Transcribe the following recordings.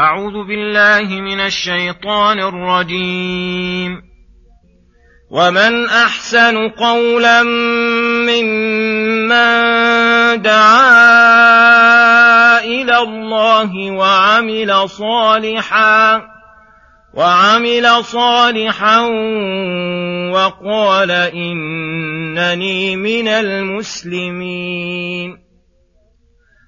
أعوذ بالله من الشيطان الرجيم. ومن أحسن قولا ممن دعا إلى الله وعمل صالحا وعمل صالحا وقال إنني من المسلمين.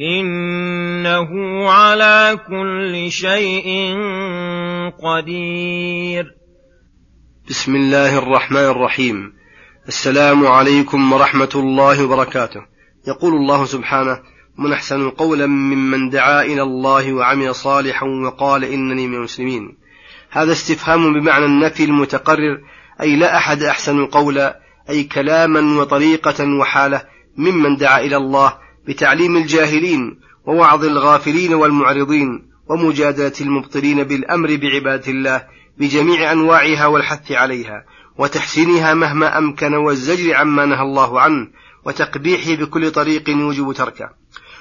إنه على كل شيء قدير. بسم الله الرحمن الرحيم. السلام عليكم ورحمة الله وبركاته. يقول الله سبحانه من أحسن قولا ممن دعا إلى الله وعمل صالحا وقال إنني من المسلمين هذا استفهام بمعنى النفي المتقرر أي لا أحد أحسن قولا أي كلاما وطريقة وحالة ممن دعا إلى الله بتعليم الجاهلين ووعظ الغافلين والمعرضين ومجادلة المبطلين بالأمر بعبادة الله بجميع أنواعها والحث عليها وتحسينها مهما أمكن والزجر عما نهى الله عنه وتقبيحه بكل طريق يوجب تركه.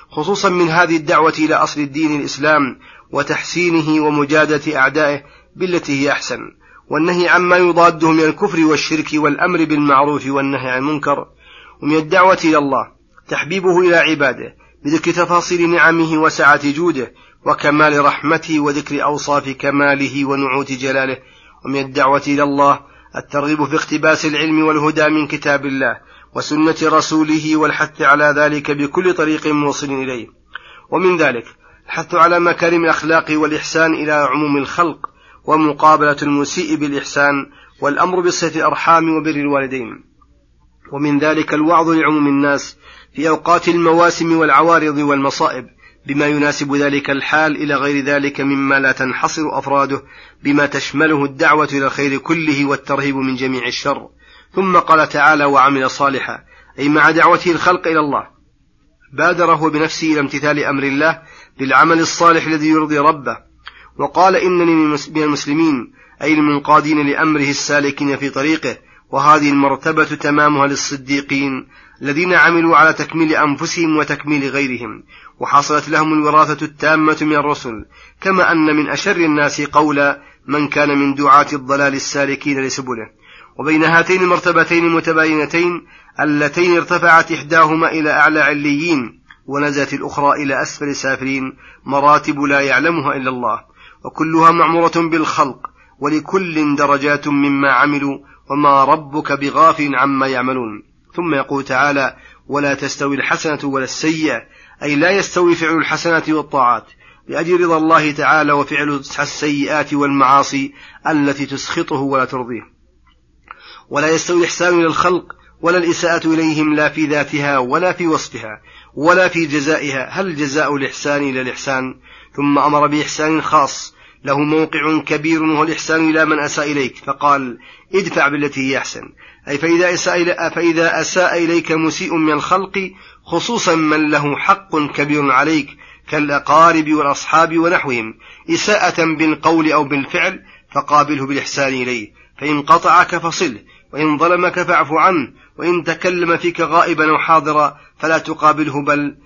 خصوصا من هذه الدعوة إلى أصل الدين الإسلام وتحسينه ومجادلة أعدائه بالتي هي أحسن. والنهي عما يضاده من الكفر والشرك والأمر بالمعروف والنهي عن المنكر. ومن الدعوة إلى الله تحبيبه إلى عباده بذكر تفاصيل نعمه وسعة جوده وكمال رحمته وذكر أوصاف كماله ونعوت جلاله. ومن الدعوة إلى الله الترغيب في اقتباس العلم والهدى من كتاب الله وسنة رسوله والحث على ذلك بكل طريق موصل إليه. ومن ذلك الحث على مكارم الأخلاق والإحسان إلى عموم الخلق ومقابلة المسيء بالإحسان والأمر بصلة الأرحام وبر الوالدين. ومن ذلك الوعظ لعموم الناس في أوقات المواسم والعوارض والمصائب بما يناسب ذلك الحال إلى غير ذلك مما لا تنحصر أفراده بما تشمله الدعوة إلى الخير كله والترهيب من جميع الشر. ثم قال تعالى وعمل صالحا أي مع دعوته الخلق إلى الله. بادر هو بنفسه إلى امتثال أمر الله بالعمل الصالح الذي يرضي ربه. وقال إنني من المسلمين أي المنقادين لأمره السالكين في طريقه وهذه المرتبة تمامها للصديقين الذين عملوا على تكميل أنفسهم وتكميل غيرهم وحصلت لهم الوراثة التامة من الرسل كما أن من أشر الناس قولا من كان من دعاة الضلال السالكين لسبله. وبين هاتين المرتبتين المتباينتين اللتين ارتفعت إحداهما إلى أعلى عليين ونزلت الأخرى إلى أسفل سافلين مراتب لا يعلمها إلا الله. وكلها معمورة بالخلق ولكل درجات مما عملوا وما ربك بغافل عما يعملون. ثم يقول تعالى ولا تستوي الحسنة ولا السيئة أي لا يستوي فعل الحسنات والطاعات لأجل رضا الله تعالى وفعل السيئات والمعاصي التي تسخطه ولا ترضيه. ولا يستوي الإحسان إلى الخلق ولا الإساءة إليهم لا في ذاتها ولا في وصفها ولا في جزائها هل جزاء الإحسان إلى الإحسان؟ ثم أمر بإحسان خاص له موقع كبير وهو الإحسان إلى من أساء إليك فقال ادفع بالتي هي أحسن. أي فإذا أساء, فإذا أساء إليك مسيء من الخلق خصوصا من له حق كبير عليك كالأقارب والأصحاب ونحوهم. إساءة بالقول أو بالفعل فقابله بالإحسان إليه. فإن قطعك فصله وإن ظلمك فاعف عنه وإن تكلم فيك غائبا أو حاضرا فلا تقابله بل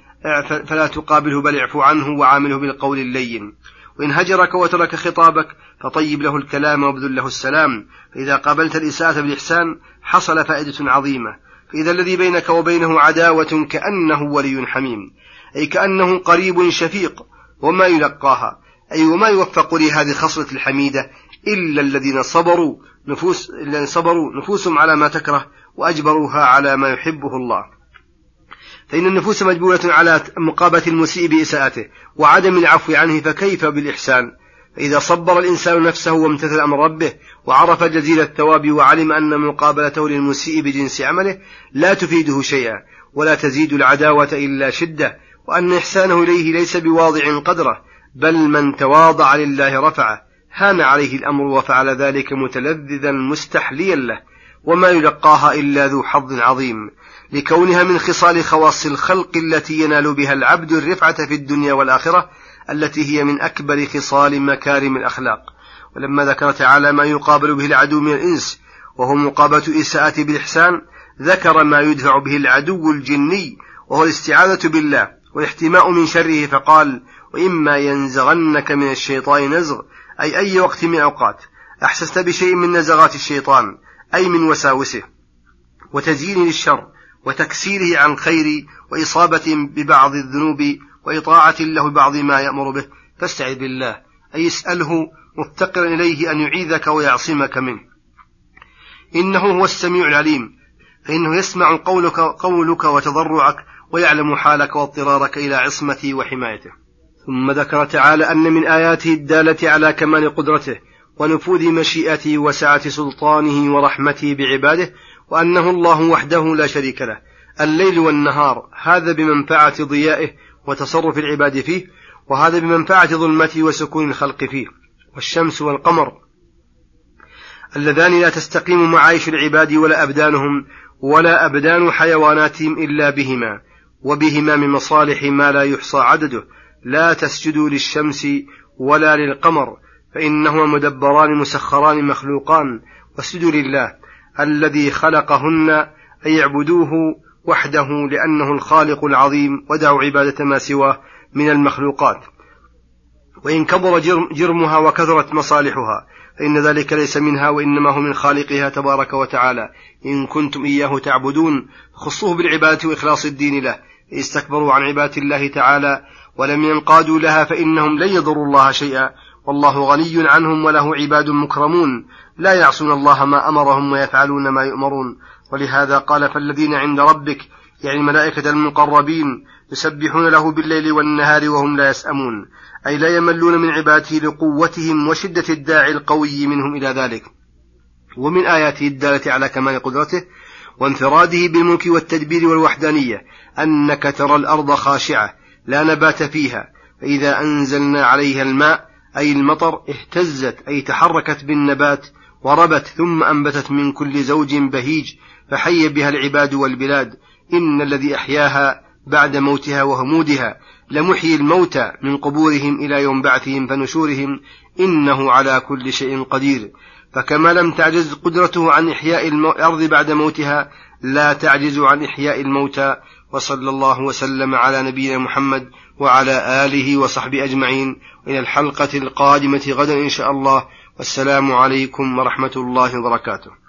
فلا تقابله بل اعف عنه وعامله بالقول اللين. وإن هجرك وترك خطابك فطيب له الكلام وابذل له السلام. فإذا قابلت الإساءة بالإحسان حصل فائدة عظيمة. فإذا الذي بينك وبينه عداوة كأنه ولي حميم أي كأنه قريب شفيق وما يلقاها أي وما يوفق لهذه الخصلة الحميدة إلا الذين صبروا نفوس الذين صبروا نفوسهم على ما تكره وأجبروها على ما يحبه الله. فإن النفوس مجبولة على مقابة المسيء بإساءته وعدم العفو عنه فكيف بالإحسان؟ فإذا صبر الإنسان نفسه وامتثل أمر ربه وعرف جزيل الثواب وعلم أن مقابلته للمسيء بجنس عمله لا تفيده شيئا ولا تزيد العداوة إلا شدة وأن إحسانه إليه ليس بواضع قدره بل من تواضع لله رفعه هان عليه الأمر وفعل ذلك متلذذا مستحليا له وما يلقاها إلا ذو حظ عظيم لكونها من خصال خواص الخلق التي ينال بها العبد الرفعة في الدنيا والآخرة التي هي من أكبر خصال مكارم الأخلاق. ولما ذكر تعالى ما يقابل به العدو من الإنس وهو مقابلة إساءة بالإحسان ذكر ما يدفع به العدو الجني وهو الاستعاذة بالله والاحتماء من شره فقال وإما ينزغنك من الشيطان نزغ أي أي وقت من أوقات أحسست بشيء من نزغات الشيطان أي من وساوسه وتزيين للشر وتكسيره عن خير وإصابة ببعض الذنوب وإطاعة له ببعض ما يأمر به. فاستعذ بالله. أي اسأله مفتقرا إليه أن يعيذك ويعصمك منه. إنه هو السميع العليم. فإنه يسمع قولك, قولك وتضرعك ويعلم حالك واضطرارك إلى عصمته وحمايته. ثم ذكر تعالى أن من آياته الدالة على كمال قدرته. ونفوذ مشيئته وسعة سلطانه ورحمته بعباده وأنه الله وحده لا شريك له. الليل والنهار هذا بمنفعة ضيائه وتصرف العباد فيه وهذا بمنفعة ظلمته وسكون الخلق فيه. والشمس والقمر اللذان لا تستقيم معايش العباد ولا أبدانهم ولا أبدان حيواناتهم إلا بهما وبهما من مصالح ما لا يحصى عدده. لا تسجدوا للشمس ولا للقمر. فإنهما مدبران مسخران مخلوقان. واسجدوا لله الذي خلقهن أن يعبدوه وحده لأنه الخالق العظيم ودعوا عبادة ما سواه من المخلوقات. وإن كبر جرمها وكثرت مصالحها فإن ذلك ليس منها وإنما هو من خالقها تبارك وتعالى. إن كنتم إياه تعبدون خصوه بالعبادة وإخلاص الدين له. استكبروا عن عبادة الله تعالى ولم ينقادوا لها فإنهم لن يضروا الله شيئا. والله غني عنهم وله عباد مكرمون. لا يعصون الله ما أمرهم ويفعلون ما يؤمرون. ولهذا قال فالذين عند ربك يعني الملائكة المقربين يسبحون له بالليل والنهار وهم لا يسأمون. أي لا يملون من عباده لقوتهم وشدة الداعي القوي منهم إلى ذلك. ومن آياته الدالة على كمال قدرته وانفراده بالملك والتدبير والوحدانية أنك ترى الأرض خاشعة لا نبات فيها فإذا أنزلنا عليها الماء أي المطر اهتزت أي تحركت بالنبات وربت ثم أنبتت من كل زوج بهيج فحي بها العباد والبلاد. إن الذي أحياها بعد موتها وهمودها لمحيي الموتى من قبورهم إلى يوم بعثهم فنشورهم. إنه على كل شيء قدير. فكما لم تعجز قدرته عن إحياء الأرض بعد موتها لا تعجز عن إحياء الموتى. وصلى الله وسلم على نبينا محمد وعلى آله وصحبه أجمعين. إلى الحلقة القادمة غدا إن شاء الله. والسلام عليكم ورحمة الله وبركاته.